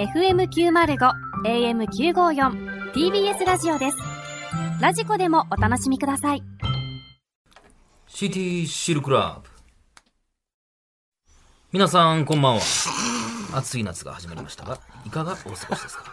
FM905 AM954 TBS ラジオです。ラジコでもお楽しみください。シティシルクラブ。皆さんこんばんは。暑い夏が始まりましたがいかがお過ごしですか？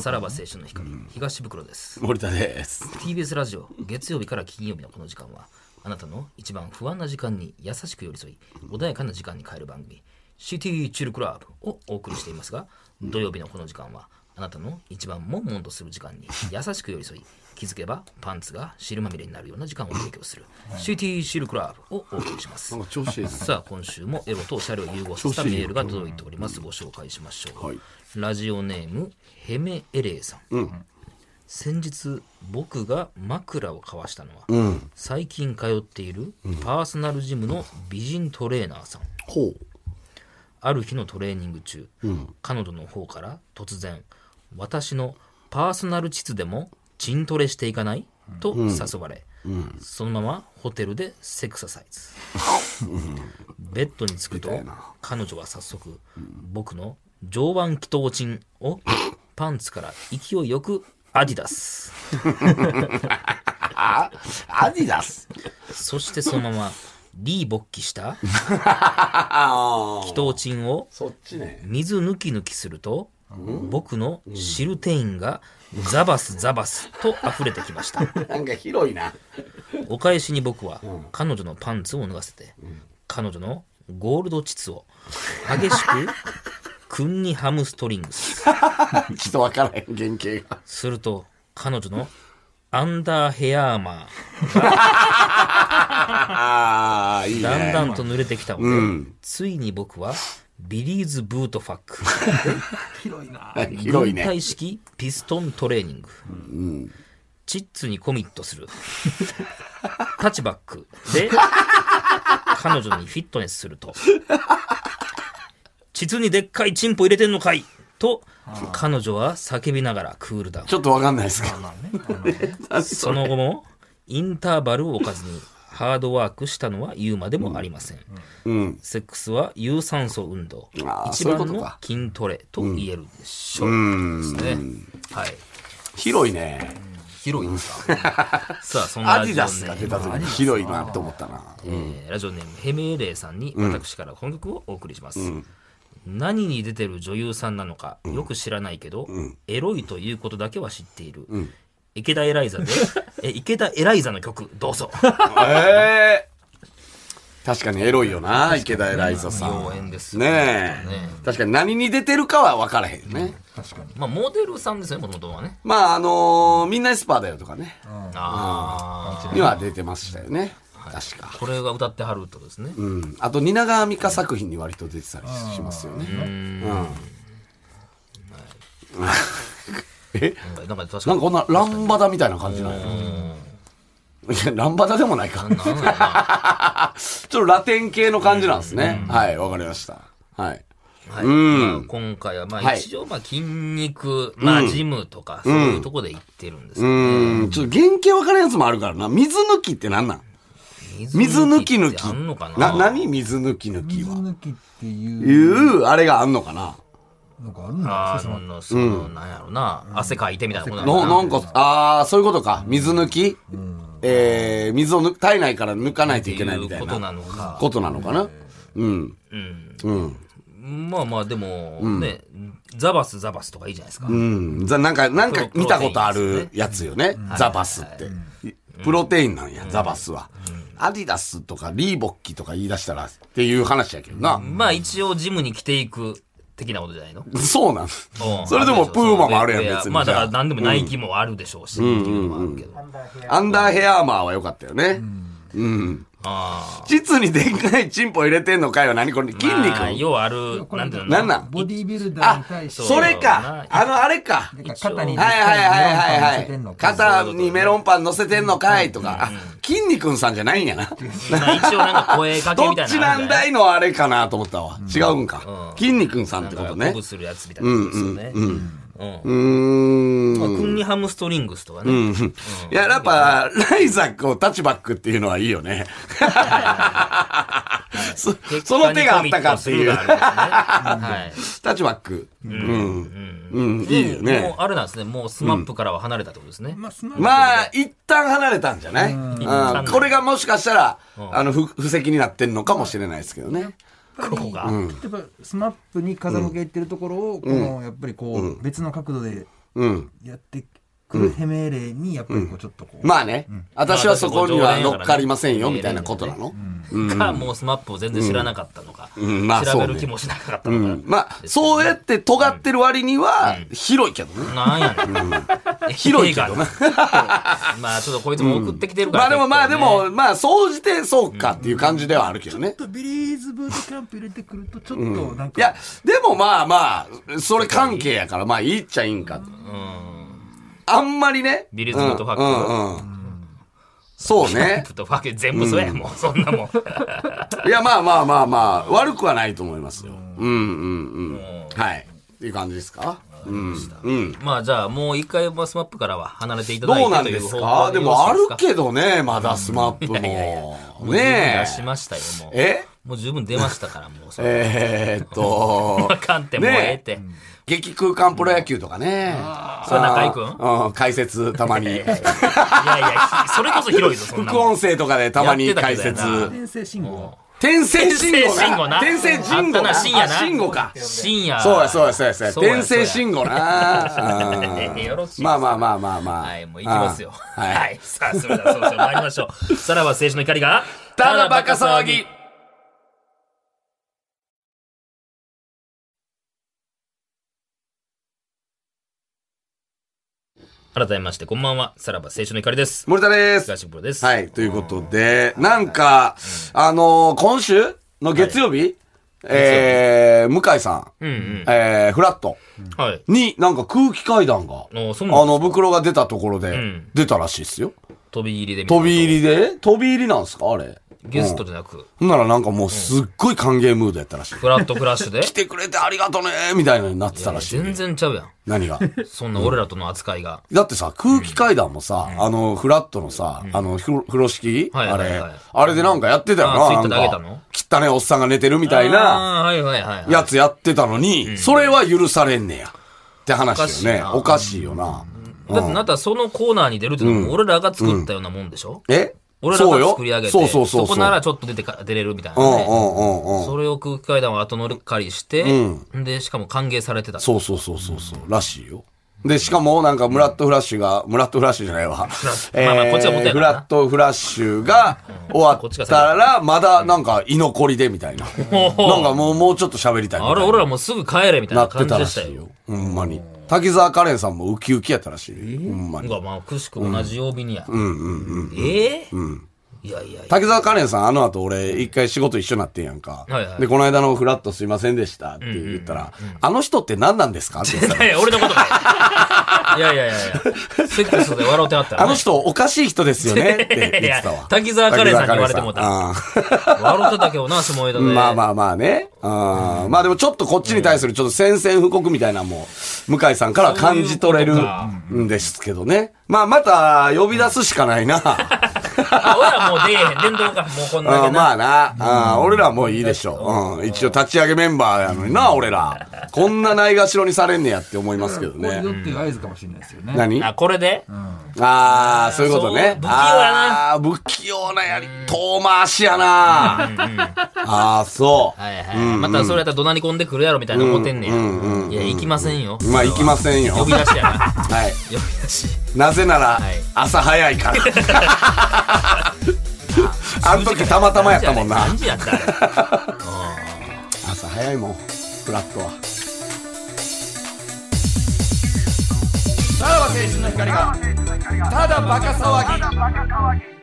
さらば青春の光東袋です。森田です。TBS ラジオ月曜日から金曜日のこの時間はあなたの一番不安な時間に優しく寄り添い穏やかな時間に変える番組「シティチルクラブ」をお。送りしていますが土曜日のこの時間はあなたの一番悶々とする時間に優しく寄り添い気づけばパンツが汁まみれになるような時間を提供する「シティチルクラブ」をお。送りします。なんか調子いいですね。さあ今週もエロとシャレを融合させたメールが届いております。ご紹介しましょう、はい。ラジオネームヘメエレイさん、先日僕が枕を交わしたのは、最近通っているパーソナルジムの美人トレーナーさん。ほう。ある日のトレーニング中、彼女の方から突然私のパーソナル膣でも筋トレしていかない？と誘われ、そのままホテルでセクササイズ。ベッドに着くと彼女は早速僕の上腕気頭筋を パンツから勢いよくアディダス。あ、アディダス。そしてそのままリー勃起した？ああ。気頭筋を？そっちね。水抜き抜きすると、僕のシルテインがザバスザバスと溢れてきました。なんか広いな。お返しに僕は彼女のパンツを脱がせて、彼女のゴールド膣を激しくクンニハムストリングス。ちょっとわからへん、原型が。すると彼女のアンダーヘアーマああ、いいね。ー、だんだんと濡れてきたので、ついに僕はビリーズブートファック。広い軍ね。隊式ピストントレーニング、チッツにコミットする。タッチバック。で彼女にフィットネスすると。膣にでっかいチンポ入れてんのかいと彼女は叫びながらクールダウン。ちょっとわかんないですけど。その後もインターバルを置かずにハードワークしたのは言うまでもありません、うん。セックスは有酸素運動。一番の筋トレと言えるでしょう、うん。ですね。はい。広いね。広いですか？さあそんなアラジオネディダスが出たーム時広いなと思ったな。えーラジオネームヘメーレイさんに私からこの曲をお送りします、何に出てる女優さんなのかよく知らないけど、エロいということだけは知っている、池田エライザで え池田エライザの曲どうぞ。ええ確かにエロいよな、池田エライザさん。妖艶ですよ。ねねえ。確かに何に出てるかは分からへんよね。まあモデルさんですよねもともとはね。まあ、あのー、みんなエスパーだよとかね。あには出てましたよね。確かあ。これが歌ってはるってことですね、うん。あと、蜷川美香作品に割と出てたりしますよね。うん。え？なんか確かになんかこんなランバダみたいな感じなんや。いや、ランバダでもないか。ちょっとラテン系の感じなんですね。はい、わかりました。はい。はい今回はまあはい一応まあ筋肉、まあジムとかそういうとこで行ってるんですうよね、ん、ちょっと原型わからんやつもあるからな。水抜きってなんなん？水抜き抜き。ってあんのかな？な、何？水抜き抜き水は。抜きっていういう、あれがあんのかな？のがあるんあだよの、その、なんやろな、汗かいてみたいなことなのかの、なんか、ああ、そういうことか。水抜き？えー、水を抜体内から抜かないといけないみたいっていうことななのか。ことなのかな？うん。うん。うん。まあまあ、でも、ね、ザバスザバスとかいいじゃないですか。うん。ざなんか、なんか見たことあるやつよね。ザバスって。プロテインなんや、ザバスは。アディダスとかリーボッキとか言い出したらっていう話やけどな。まあ一応ジムに着ていく的なことじゃないの？そうなんうんそれでもプーマもあるやん、別に。まあだから何でもナイキもあるでしょうし、っていうのもあるけど。あアンダーヘアーマーは良かったよね。うん。あ膣にでっかいチンポ入れてんのかいは何これ？筋あ。肉、まあ要はある、なんていうの？なんなん？ボディービルダーに対して。それか。あのあれか。肩にはいはいはいはいはい。肩にメロンパン乗せてんのかいとか。あ筋肉さんじゃないんやな。まあ一応なんか声かけどみたいなっちなんだいのあれかなと思ったわ。違うんか。うん。筋肉さんってことね。鼓舞するやつみたいなことですよね。うん。うーんまあ、クンニハムストリングスとかね。いや、やっぱ、ライザックをタッチバックっていうのはいいよね。そその手があったかっていう。タッチバック。うん。うん、いいよもうね。あれなんですね。もうスマップからは離れたってことですね。まあスマまあ、一旦離れたんじゃない？うん旦これがもしかしたら、あの、ふ布石になってんのかもしれないですけどね。ここが。やっぱスマップに風向けいってるところを、このやっぱりこう、別の角度でうん。やってヘメーレにやっぱりこうちょっとこう、まあね、私はそこには乗っかりませんよ、みたいなことなの。か、もうスマップを全然知らなかったのか。ん。まあ調べそうね。る気もしなかったのか。うん。まあ、そうやって尖ってる割には、広いけどね。なんやねん。広いけどな映画まあちょっとこいつも送ってきてるから。まあでもまあでも、まあ、総じてそうかっていう感じではあるけどね。ちょ。っとビリーズブートキャンプ入れてくるとちょっとなんか、いや、でもまあまあ、それ関係やから、まあいいっちゃいいんかと。あんまりね。ビリーズブートファックうんうんうんそうね。プとファケ全部そうや、もう、そんなもん。いや、まあまあまあまあ、悪くはないと思いますよ。うんうんうん。はい。っていう感じですか？うん。うん。まあじゃあもう一回スマップからは離れていただいてどうなんですか？でもあるけどね、まだスマップも。いやいやね出しましたよ、もう。え？えもう十分出ましたから、もう。えーっとあ、かんってもうええって。激空間プロ野球とかね。それ中居君？うん、解説たまに。いやいや、ひそれこそ広いぞ、そんな副。音声とかでたまに解説。転生信号天性信号天性信号な天性信号な深夜なあ信号か。深夜。そうや、そうや、そうや、そうや。そうや天性信号な。よろしいまあまあまあまあまあ。はい、もう行きますよ。あはいはい。さあ、それではそろそろ参りましょう。さらば青春の光が、ただバカ騒ぎ。改めまして、こんばんは。さらば青春の光です。森田です。東プロです。はい、ということで、なんか、あのー、今週の月曜日、えー、向井さん、うんうん。えー、フラットはい。になんか空気階段が、あの、袋が出たところでん、出たらしいっすよ。飛び入りで飛び入りで？飛び入りなんすかあれ？ゲストじゃなく、ほんならなんかもうすっごい歓迎ムードやったらしい。フラットクラッシュで。来てくれてありがとねみたいなのになってたらしい。全然ちゃうやん。何が？そんな俺らとの扱いが。だってさ、空気階段もさ、あの、フラットのさ、あの、風呂敷？あれ、あれでなんかやってたよな。あツイッターでなんか上げたの？汚ねおっさんが寝てるみたいなあーはいはいはいはい。やつやってたのに、それは許されんねや。って話よね。おおかしいよな。だってなったらそのコーナーに出るってのも俺らが作ったようなもんでしょ？え？俺らが作り上げて、そうそうそうそう。こならちょっと出てか出れるみたいなね。うんうんうんうん。それを空気階段を後乗り借りして、で、しかも歓迎されてた。そうそうそうそうそう、らしいよ。で、しかもなんか、ムラットフラッシュが、ムラットフラッシュじゃないわ。まあまあこっちは元やからなフラットフラッシュが終わったら、まだなんか居残りでみたいな。なんかもう、もうちょっと喋りたいみたいな。あれ、俺らもうすぐ帰れみたいな感じでしたいよ。。ほんまに。滝沢カレンさんもウキウキやったらしいよ。ほんまに。が、まあ、くしく同じ曜日にや。ええいやいやいや。滝沢カレンさん、あの後俺、一回仕事一緒になってんやんか。はいはいで、この間のフラットすいませんでしたって言ったら、あの人って何なんですか？って言ったらいやいや、俺のことかい。いやいやいやいや。セックスで笑うてあったら、ね。あの人おかしい人ですよねって 言ってたわいや。滝沢カレンさんに言われてもうた滝沢カレンさん笑うてたけどな、相撲枝で。うんまあまあまあね。うんまあでもちょっとこっちに対するちょっと宣戦布告みたいなのも、向井さんから感じ取れるんですけどね。まあまた呼び出すしかないな。あ、俺らもう出えへん。電動か。もうこんだけな。あまあな、あ俺らもういいでしょう。うん、一応立ち上げメンバーやのにな、俺ら。こんなないがしろにされんねやって思いますけどこれね。よっていう合図かもしれないですよね。何？ああ、これで、あー、そういうことね。不器用やなあー不器用なやり、遠回しやな。ああ、そう。はいはい。またそれやったら怒鳴り込んでくるやろみたいな思ってんねん。いや、行きませんよ。まあ行きませんよ。呼び出しやな。はい。呼び出し。なぜなら、朝早いから。あの時たまたまやったもんな。何時やった？朝早いもん、フラットは。さ青春の光が、ただ騒ぎ。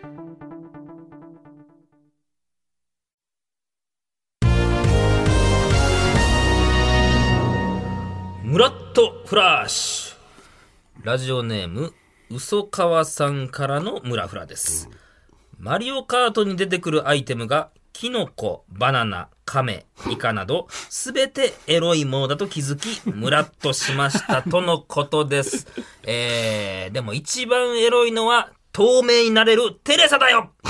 ムラットフラッシュラジオネーム嘘川さんからのムラフラです、マリオカートに出てくるアイテムがキノコ、バナナ、カメ、イカなど、すべてエロいものだと気づき、ムラッとしました とのことです。えー、でも一番エロいのは、透明になれるテレサだよ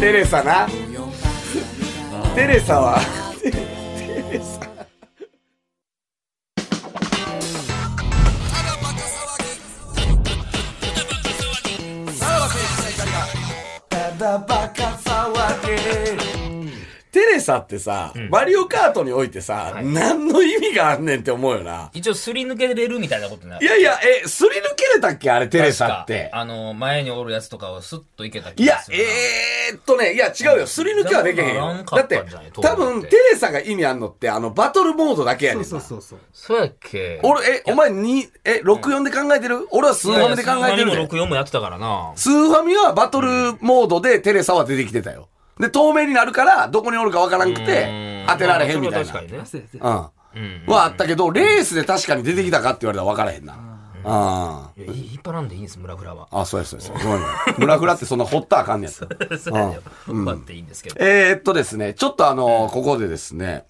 テレサな。テレサは、テレサってさ、マリオカートにおいてさ、何の意味があんねんって思うよな。一応すり抜けれるみたいなことになる。いやいや、え、すり抜けれたっけあれ、テレサって？あの、前におるやつとかをスッといけた気いやがす、るな。えーっとね、いや違うよ。すり抜けはできへんならん。よだってかったんじゃない、多分、テレサが意味あんのって、あの、バトルモードだけやねんな。そうそうそうそう。そうやっけ？俺、え、お前に、え、64で考えてる？俺はスーファミで考えてるいやいやスーファミもで。64もやってたからな。スーファミはバトルモードでテレサは出てきてたよ。で、透明になるから、どこにおるかわからんくて、当てられへんみたいな。確かにね。そうん。はあったけど、レースで確かに出てきたかって言われたら分からへんな。あいや引っ張らんでいいんです、ムラフラは。あ。あ、そうやそうやそうや。ごめんごめん。ムラフラってそんな掘ったらあかんねやつ。そうやよ。引っ張っていいんですけど。えーっとですね、ちょっとあの、ここでですね、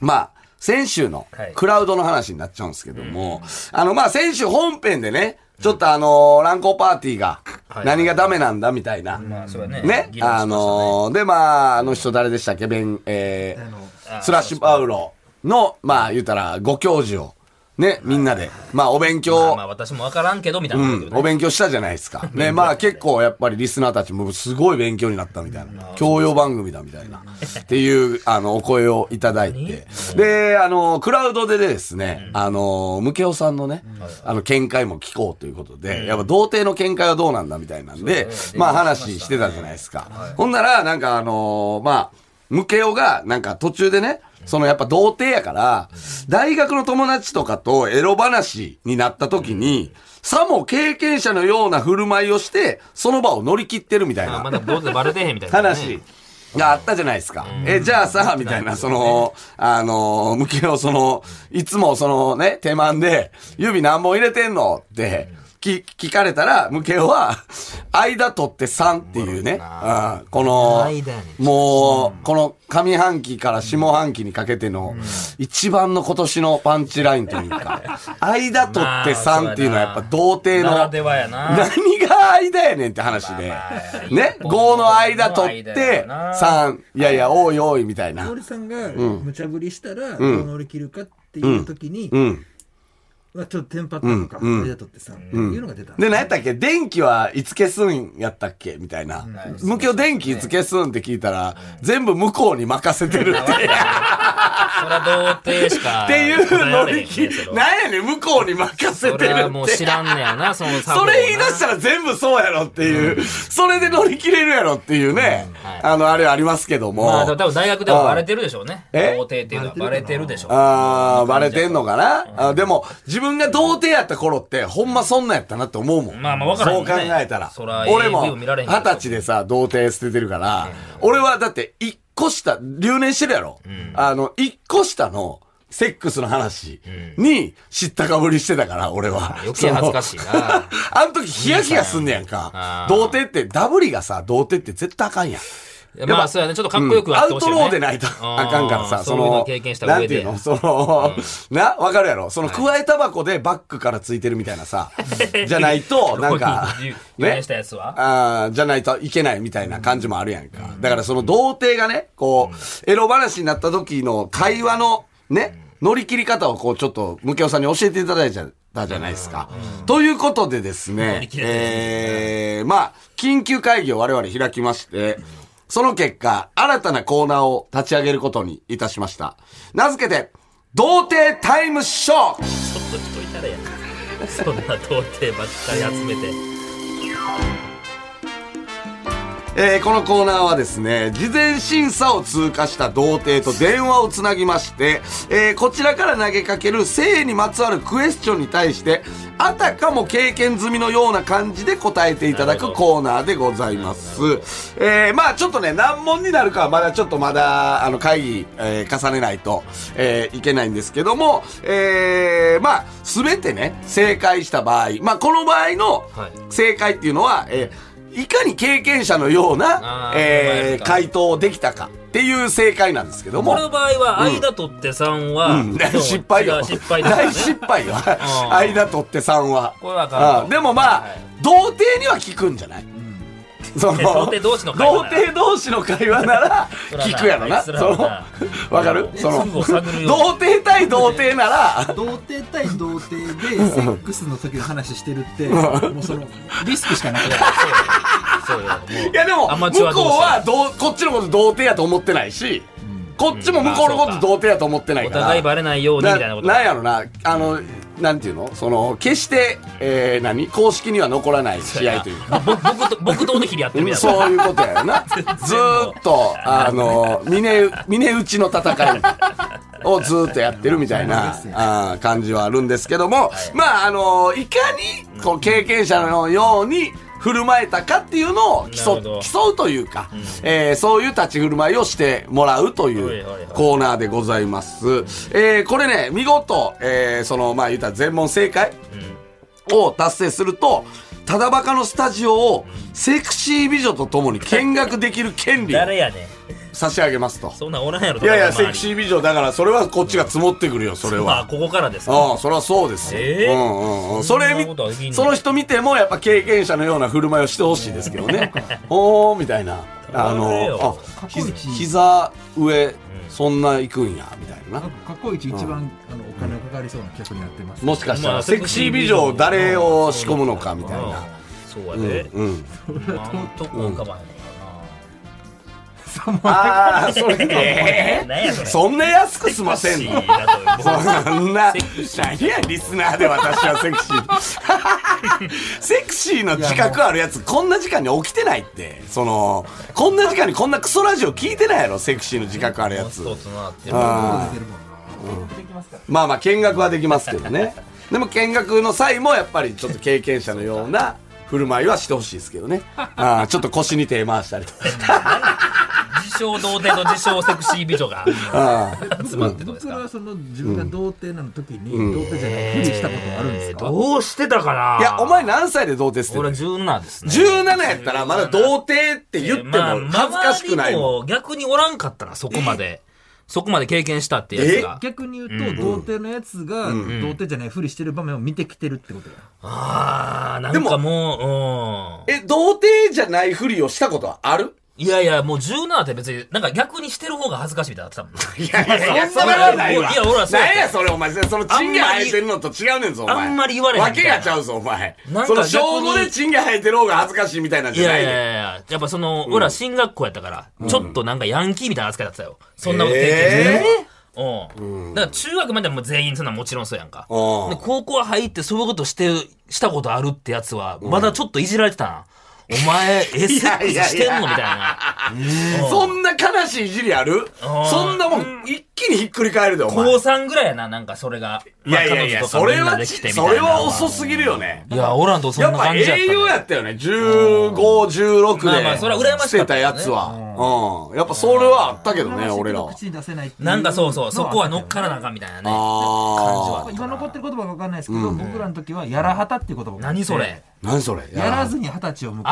まあ、先週のはいクラウドの話になっちゃうんですけども、あの、まあ、先週本編でね、ちょっとあの、乱交パーティーがはい何がダメなんだみたいな。まあ、そうやね。ね？あのーで、まあ、あの人誰でしたっけ？ベン、えー、あスラッシュパウロの、まあ、言うたら、ご教授を、ね、みんなで、まあ、お勉まあ強まあ、私もわからんけど、みたいなうお勉強したじゃないですか。ね、まあ結構やっぱりリスナーたちもすごい勉強になったみたいな。教養番組だみたいな。っていう、あの、お声をいただいて。で、あの、クラウドでですね、あの、ムケオさんのね、あの、見解も聞こうということで、やっぱ童貞の見解はどうなんだみたいなんで、まあ話してたじゃないですか。ほんなら、なんかあの、まあ、ムケオが、なんか途中でね、そのやっぱ童貞やから、大学の友達とかとエロ話になった時に、さも経験者のような振る舞いをして、その場を乗り切ってるみたいなまだどうせバレてへんみたいなね。話があったじゃないですか。え、じゃあさ、みたいな、その、あの、向けをその、いつもそのね、手間で、指何本入れてんのって、聞聞かれたら、向けは、間取って3っていうね、うんこのもう、この上半期から下半期にかけての、一番の今年のパンチラインというか、間取って3っていうのはやっぱ童貞の。何が間やねんって話で。まあまあ。ね、5の間取って、3、いやいや、多い多いみたいな。森さんが無茶ぶりしたらどう乗り切るかっていう時に、うん。まあちょっとテンパったのか、うん間取ってさ、いうのが出た。で、何やったっけ？電気はいつ消すんやったっけ？みたいな。向きを電気いつ消すんって聞いたら、全部向こうに任せてるって。そら童貞しか。っていう乗りり切り、なんやねん、向こうに任せてるって。はもう知らんねやな、そのそれ言い出したら全部そうやろっていう、それで乗り切れるやろっていうね、はいあの、あれありますけども。まあ、多分大学ではバレてるでしょうね。え？童貞っていうのはバレてるでしょう。あー、バレてんのかな、あでも、自分が童貞やった頃って、ほんまそんなんやったなって思うもん。まあまあわからんそう考えたら。俺も、二十歳でさ、童貞捨ててるから、俺はだって、一個下、留年してるやろ？あの、一個下の、セックスの話に知ったかぶりしてたから、俺は。余計恥ずかしいなあの時ヒヤヒヤすんねやんか童貞って、ダブリがさ、童貞って絶対あかんやん。まあ、そうやね。ちょっとかっこよくあってほしい、ね。アウトローでないとあかんからさ、そのそうの、を経験した上で。なんていうの？その、なわかるやろ？その、加えタバコでバックからついてるみたいなさ、じゃないと、なんか留年したやつは？あーじゃないといけないみたいな感じもあるやんか。だからその童貞がね、こう、エロ話になった時の会話の、ね、乗り切り方をこう、ちょっと、ムケオさんに教えていただいたじゃないですか。ということでです乗ねえー、まあ、緊急会議を我々開きまして、その結果、新たなコーナーを立ち上げることにいたしました。名付けて、童貞タイムショーちょっと人いたらやん。そんな童貞ばっかり集めて。えーこのコーナーはですね、事前審査を通過した童貞と電話をつなぎまして、えーこちらから投げかける性にまつわるクエスチョンに対して、あたかも経験済みのような感じで答えていただくコーナーでございます。えーまあちょっとね、何問になるかはまだちょっとまだ、あの、会議、えー重ねないと、えーいけないんですけども、えーまあ、すべてね、正解した場合、まあこの場合のはい正解っていうのは、えーいかに経験者のようなえー回答できたかっていう正解なんですけども。この場合は、間取って3は、うん。でも失敗よ。失敗ね。大失敗よ。ん。間取って3は。これはでもまあ、はい童貞には聞くんじゃない？そのえ童貞同士の会話なら。童貞同士の会話なら聞くやろな。その、わかる？うん。その童貞対童貞なら、童貞対童貞でセックスの時の話してるってもうそのリスクしかなくない。そうよ。いやでも、向こうはどう、こっちのこと童貞やと思ってないし、こっちも向こうのこと童貞やと思ってないおから。互いバレないようにみたいなこと。なんやろな、あの、なんていうの？その、決して、えー、何？公式には残らない試合というか。ぼ僕と、僕との日でやってるみたいな。そういうことやよな。ずーっと、あの、峰、峰打ちの戦いをずーっとやってるみたいなあー感じはあるんですけども、まあ、あの、いかに、こう、経験者のように、振る舞えたかっていうのを競競うというか、えーそういう立ち振る舞いをしてもらうというはいコーナーでございます。えーこれね、見事、えーその、まあ言ったら全問正解を達成すると、ただバカのスタジオをセクシー美女と共に見学できる権利を 誰やねん。差し上げますと。そんなんおらんやろ、いやいや、セクー。シー美女だから、それはこっちが積もってくるよ、それまあ、は。ここからですか。ああ、それはそうですよ。えー？うんうんうん。それそんなみことはできんのその人見ても、やっぱ経験者のような振る舞いをしてほしいですけどね。おー、みたいな。あの、あ、ひ過去一膝上、そんな行くんや、みたいな。か過去一一番、あのお金がかかりそうな客になってます、もしかしたまあら、セクシー美女を誰を仕込むのか、みたいな。そうやうんで。うん。な んとこ浮かばへんああ、それ。で、何 やそんな安く済ませんのそんな、何や、リスナーで私はセクシー。セクシーの自覚あるやつ、こんな時間に起きてないって。その、こんな時間にこんなクソラジオ聞いてないやろ、セクシーの自覚あるやつ。まあまあ、見学はできますけどね。でも見学の際も、やっぱりちょっと経験者のような振る舞いはしてほしいですけどね。ああちょっと腰に手回したりとか。自称童貞と自称セクシー美女が。あ集まってどうですか？僕らはその自分が童貞なの時に、童貞じゃないふりしたことはあるんですか、どうしてたかな？あいや、お前何歳で童貞して。俺る17ですね。17やったらまだ童貞って言っても恥ずかしくないも逆におらんかったな、そこまで。そこまで経験したってやつが。逆に言うと、童貞のやつが、童貞じゃないふりしてる場面を見てきてるってことや。ああ、なんかもう、うん。え、童貞じゃないふりをしたことはある？いやいや、もう17って別に、なんか逆にしてる方が恥ずかしいみたいになってたもん。いやいや、そんなことないわ。いや俺はそうや何やそれ、お前。その、チンゲ生えてるのと違うねんぞ、お前。あんまり言われへんわけがちゃうぞ、お前なん。かその、小5でチンゲ生えてる方が恥ずかしいみたいなんいやいじゃないねんやいや、やっぱその、俺ら進学校やったから、ちょっとなんかヤンキーみたいな扱いだったよ。そんなこと経験して。うん。だから中学まではもう全員そんなんもちろんそうやんか。高校入ってそういうことして、したことあるってやつは、まだちょっといじられてたな。お前、え、セックスしてんのみたいな。そんな悲しいいじりある？うんそんなもん、一気にひっくり返るで、お前。高3ぐらいやな、なんかそれが。いやいやいや、それは。それは遅すぎるよね。いや、オランとそんなやっぱ感じやった、ね。栄養やったよね。15、16で。まあまあそれは羨ましかった捨てたやつは。うん。やっぱそれはあったけどね、俺らは。口に出せないなんかそうそう、そこは乗っのからなあかんみたいなね。ああ。今残ってる言葉が分かんないですけど、僕らの時はやらはたっていう言葉何それ？何それ？やらずに二十歳を迎える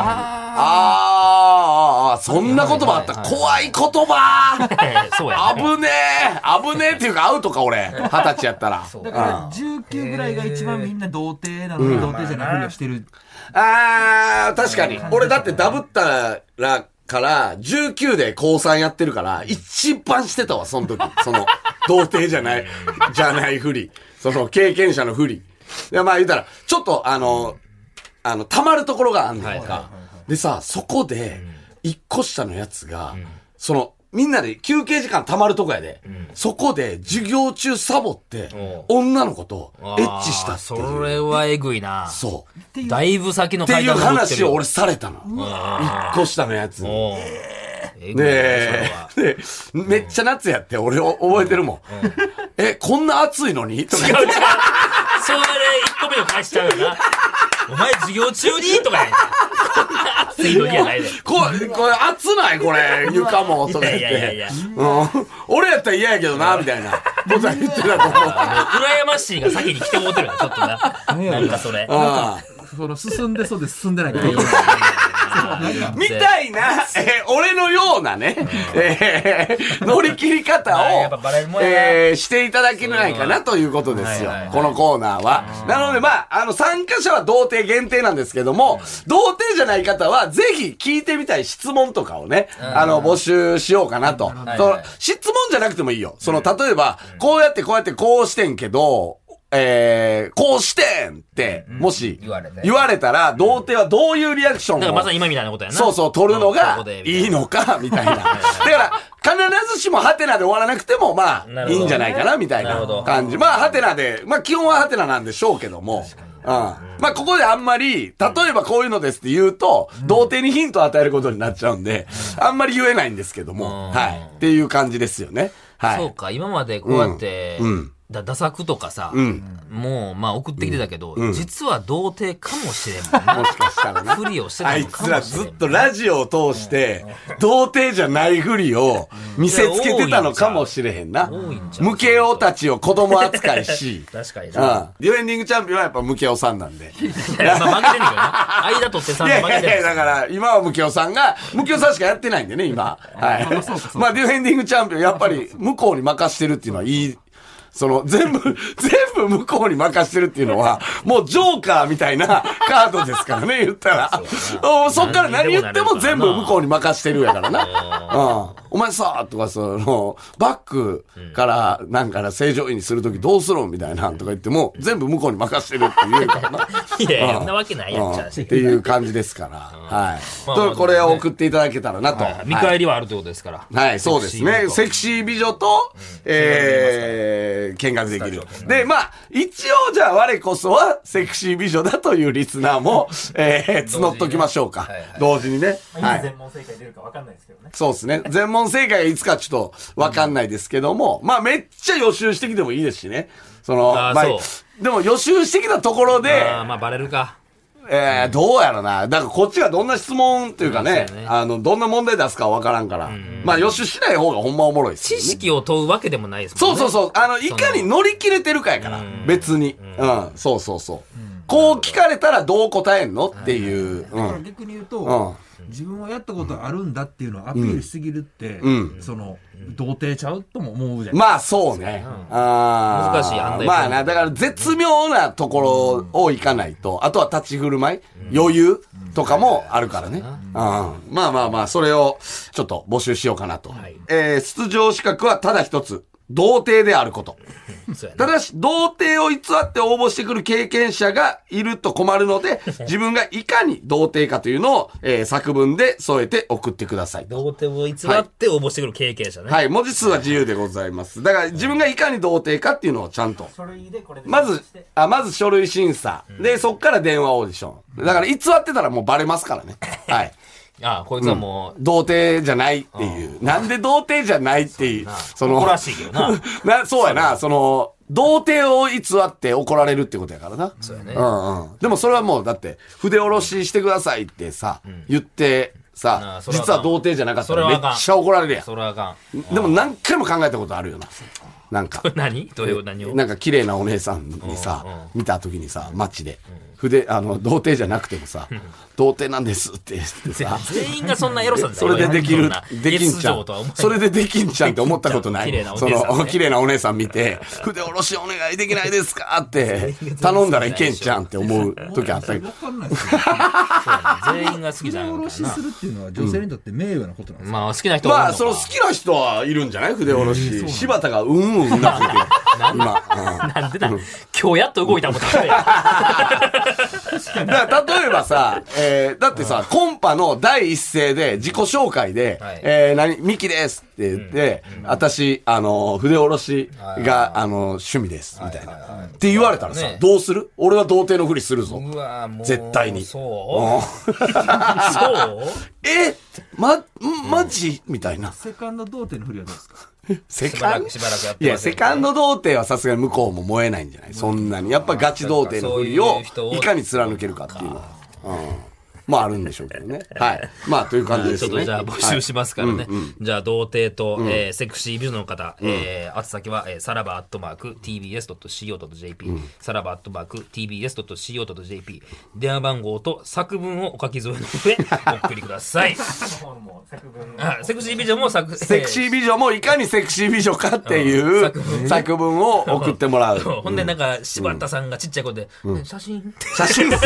ああそんな言葉あった。怖い言葉あ。そうや、ね。危ねえ危ねえっていうかアウトか、俺。二十歳やったら。そうだから19ぐらいが一番みんな童貞なのに童貞じゃないふりをしてるあー、確かに。俺だってダブったらから、19で高3やってるから、一番してたわ、その時。その、童貞じゃない、じゃないふり。その、経験者のふり。いや、まあ言ったら、ちょっと、あの、あの、溜まるところがあんねんか。でさ、そこで、一個下のやつが、その、みんなで休憩時間溜まるとこやで。そこで授業中サボって、女の子とエッチしたっていう。それはえぐいな。そう。だいぶ先の階段登ってるよ話を俺されたの。一個下のやつに。おうえぐいなそれでは、で、めっちゃ夏やって、俺を覚えてるもん。え、こんな暑いのに？とか言って。それで一個目を返しちゃうよな。お前授業中に？とかやん。こんな暑いのにやないで。これ、これ暑ない？これ、床も、とか言っいやいやいやいてや。うん。俺やったら嫌やけどな、みたいなことは言ってたと思う。羨ましいが先に来てもうてるよ、ちょっとな。なんかそれ。あその進んでそうで進んでないから みたいな、えー俺のようなね、えー乗り切り方をえーしていただけないかなということですよ。このコーナーは。なので、まあ、あの、参加者は童貞限定なんですけども、童貞じゃない方は、ぜひ聞いてみたい質問とかをね、あの、募集しようかなと。その質問じゃなくてもいいよ。その、例えば、こうやってこうやってこうしてんけど、えー、こうしてんって、もし言われて言われたら、童貞はどういうリアクションをだからまさに今みたいなことやな。そうそう、取るのこがいいのか、みたいな。だから、必ずしもハテナで終わらなくても、まあ、いいんじゃないかな、みたいな感じ。まあ、ハテナで、まあ、基本はハテナなんでしょうけども。うん。まあ、ここであんまり、例えばこういうのですって言うと、童貞にヒントを与えることになっちゃうんで、あんまり言えないんですけども、うんはい。っていう感じですよね。はい。そうか、今までこうやって、うんうんだダ作とかさ、んもう、まあ送ってきてたけど、実は童貞かもしれんもんな。もしかしたらね。ふりをしてたあいつらもしれん。ずっとラジオを通して、童貞じゃないふりを見せつけてたのかもしれへんな。多いんちゃうムケオたちを子供扱いし。確かにうんな。ディフェンディングチャンピオンはやっぱムケオさんなんで。いや、まあ負けてんねんけどな。間取ってさんいやいやいや、負けてんねんだから、今はムケオさんが、ムケオさんしかやってないんでね、今。はい。まあ、ディフェンディングチャンピオン、やっぱり、向こうに任してるっていうのはいい。その、全部、全部向こうに任してるっていうのは、もうジョーカーみたいなカードですからね、言ったら。おそっから何言っても全部向こうに任してるやからな。うん。お前さ、とかその、バックから、なんかな、正常位にするときどうするんみたいな、とか言っても、全部向こうに任してるって言うからな。いやいや、そんなわけないやん、うんちゃうしっていう感じですから。はい。まあと、これを送っていただけたらなと。はい見返りはあるってことですから。はい、そうですね。セクシー美女と、えー、見学できる。で、まあ、一応じゃあ我こそはセクシー美女だというリスナーも、えー、募っときましょうか。同時にね。はい。全問正解出るか分かんないですけどね。そうですね。全問正解がいつかちょっとわかんないですけども、まあめっちゃ予習してきてもいいですしね。その、まあでも予習してきたところで、ああ、まあバレるか。えー、どうやろな。だからこっちがどんな質問っていうかねうんそうやね、あの、どんな問題出すかわからんから。まあ予習しない方がほんまおもろいですよね。知識を問うわけでもないですもんね。そうそうそう。あの、いかに乗り切れてるかやから。別に。うん。そうそうそう。こう聞かれたらどう答えんのっていう。うだからん。逆に言うと、うん自分はやったことあるんだっていうのをアピールしすぎるって、うん。その童貞ちゃうとも思うじゃん、まあそうね。あー。難しい判断まあな、だから絶妙なところを行かないと、あとは立ち振る舞い、余裕とかもあるからね。うん。まあまあまあ、それをちょっと募集しようかなと。はい。えー出場資格はただ一つ。童貞であること。ただし、童貞を偽って応募してくる経験者がいると困るので、自分がいかに童貞かというのを、えー作文で添えて送ってください。童貞を偽って応募してくる経験者ね。はい、文字数は自由でございます。だから自分がいかに童貞かっていうのをちゃんと。書類でこれでまず、あ、まず書類審査。で、そっから電話オーディション。だから偽ってたらもうバレますからね。はい。ああ、こいつはもう、童貞じゃないっていう。なんで童貞じゃないっていう。その、誇らしいけどな。な、そうやな、その、童貞を偽って怒られるってことやからな。そうやね。うんうん。でもそれはもう、だって、筆下ろししてくださいってさ、言って、あさ実は童貞じゃなかったらめっちゃ怒られるやん。それはあかん。でも何回も考えたことあるよな。なんか。何？どういう、何を？なんか綺麗なお姉さんにさ、見た時にさ、街で。筆、あの、童貞じゃなくてもさ、童貞なんですって言ってさ、全員がそんなエロさでそれでできる、できんちゃん。それでできんちゃんって思ったことない。その、綺麗なお姉さん見て、筆下ろしお願いできないですかって、頼んだらいけんちゃんって思う時あったけど。全員が好きじゃ筆下ないからなろしす。るっていうのは女性にとって名誉なことなんですよ、まあ好きな人まあ、その好きな人はいるんじゃない？筆下ろし。柴田がうん。動くよ。今。うん。なんでだ、今日やっと動いたもん、確かに。だ例えばさ、えー、だってさ、コンパの第一声で自己紹介で、はい。えー、何、ミキですって言って、私、あの、筆下ろしが、あの、趣味です、みたいな。って言われたらさ、ね。どうする？俺は童貞のふりするぞ。絶対に。そう？え？ま、んマジ？みたいな。セカンド童貞のふりはどうですか？セしばらく、しばらくやっていや、セカンドド童貞はさすがに向こうも燃えないんじゃない？そんなに。やっぱガチ童貞のふりをいかに貫けるかっていうのは。うん。まああるんでしょうけどね。はい。まあという感じですね。ちょっとじゃあ募集しますからね。じゃあ、童貞と、えーセクシー美女の方、えー、あつ先は、えー、さらばアットマーク tbs.co.jp、さらばアットマーク tbs.co.jp、電話番号と作文をお書き添えの上、お送りください。本も作文あセクシー美女も作、セクシー美女もいかにセクシー美女かっていううん。作文作文を送ってもらう。ほんで、なんか、柴田さんがちっちゃい声で、写真、写真。も、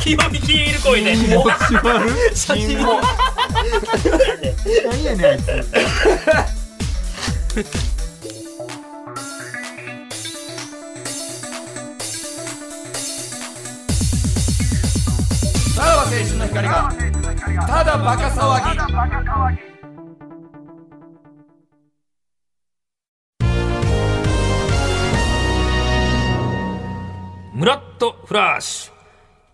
気を消える声で、写真も、何やねんあいつさらば青春の光が、ただバカ騒ぎ。ムラッとフラッシュ。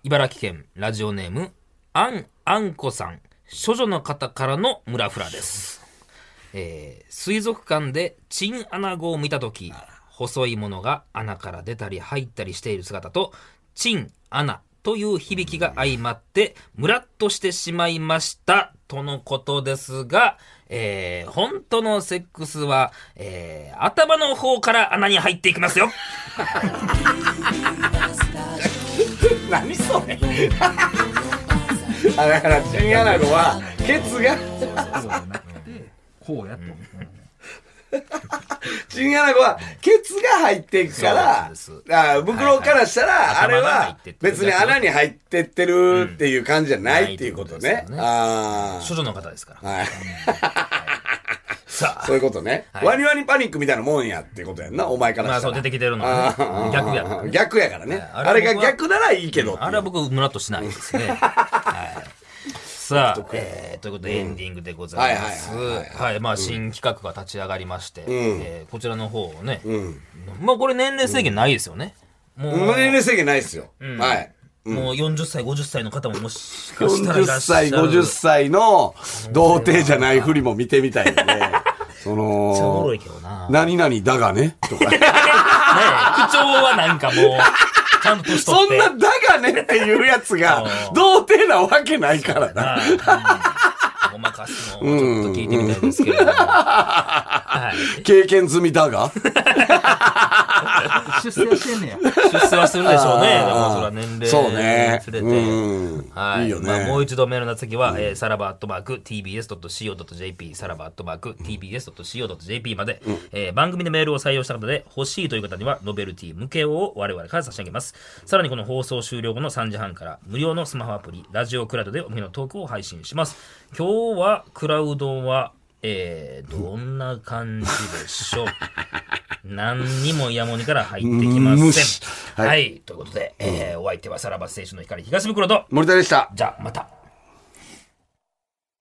茨城県ラジオネーム、アン、アンコさん、処女の方からのムラフラです。えー水族館でチンアナゴを見たとき、細いものが穴から出たり入ったりしている姿と、チン、アナという響きが相まって、ムラッとしてしまいました、とのことですが、えー本当のセックスは、えー頭の方から穴に入っていきますよ。何それ。あだからチンアナゴはケツが。そうじゃなくてこうやとチンアナゴはケツが入っていくからあ袋からしたらあれは別に穴に入ってってるっていう感じじゃないっていうことねう。ことですよねあ処女の方ですから。はいさあ。そういうことね。はい。ワニワニパニックみたいなもんやってことやんなお前からしたら。まあそう出てきてるの。はね逆やからね。逆やからね。はい。あれが逆ならいいけどっていうあれは僕、ムラっとしないですね。はい。さあ、えーということでエンディングでございます。はいはいはいはいはい、まあ、新企画が立ち上がりまして、ん。えーこちらの方をね、うん。まあ、これ年齢制限ないですよね。もう、年齢制限ないですよ。ん。はい。もう40歳、50歳の方ももしかしたらいら40っしゃる。歳、50歳の童貞じゃないふりも見てみたいんで、そめっちゃおもろのい、けどな。ね何々だがね、とか。え口調はなんかもう、ちゃんと年取って。そんなだがねっていうやつがうん、童貞なわけないからな。ごまかすのをちょっと聞いてみたいですけれども。はい。経験済みだが？出世はしてんねや出世はするでしょうね。あーだからそれは年齢そうねにつれて。うんはい。いいよねまあ、もう一度メールの次は、えーさらばアットマーク tbs.co.jp、さらばアットマーク tbs.co.jp まで、えー番組でメールを採用した方で欲しいという方には、ノベルティ向けを我々から差し上げます。さらにこの放送終了後の3時半から、無料のスマホアプリ、ラジオクラウドでおみのトークを配信します。今日は、クラウドは、えー、どんな感じでしょう？何にもイヤモニから入ってきま無せ視ん。はいはい。ということで、えーお相手はさらば青春の光東袋と、森田でした。じゃあまた。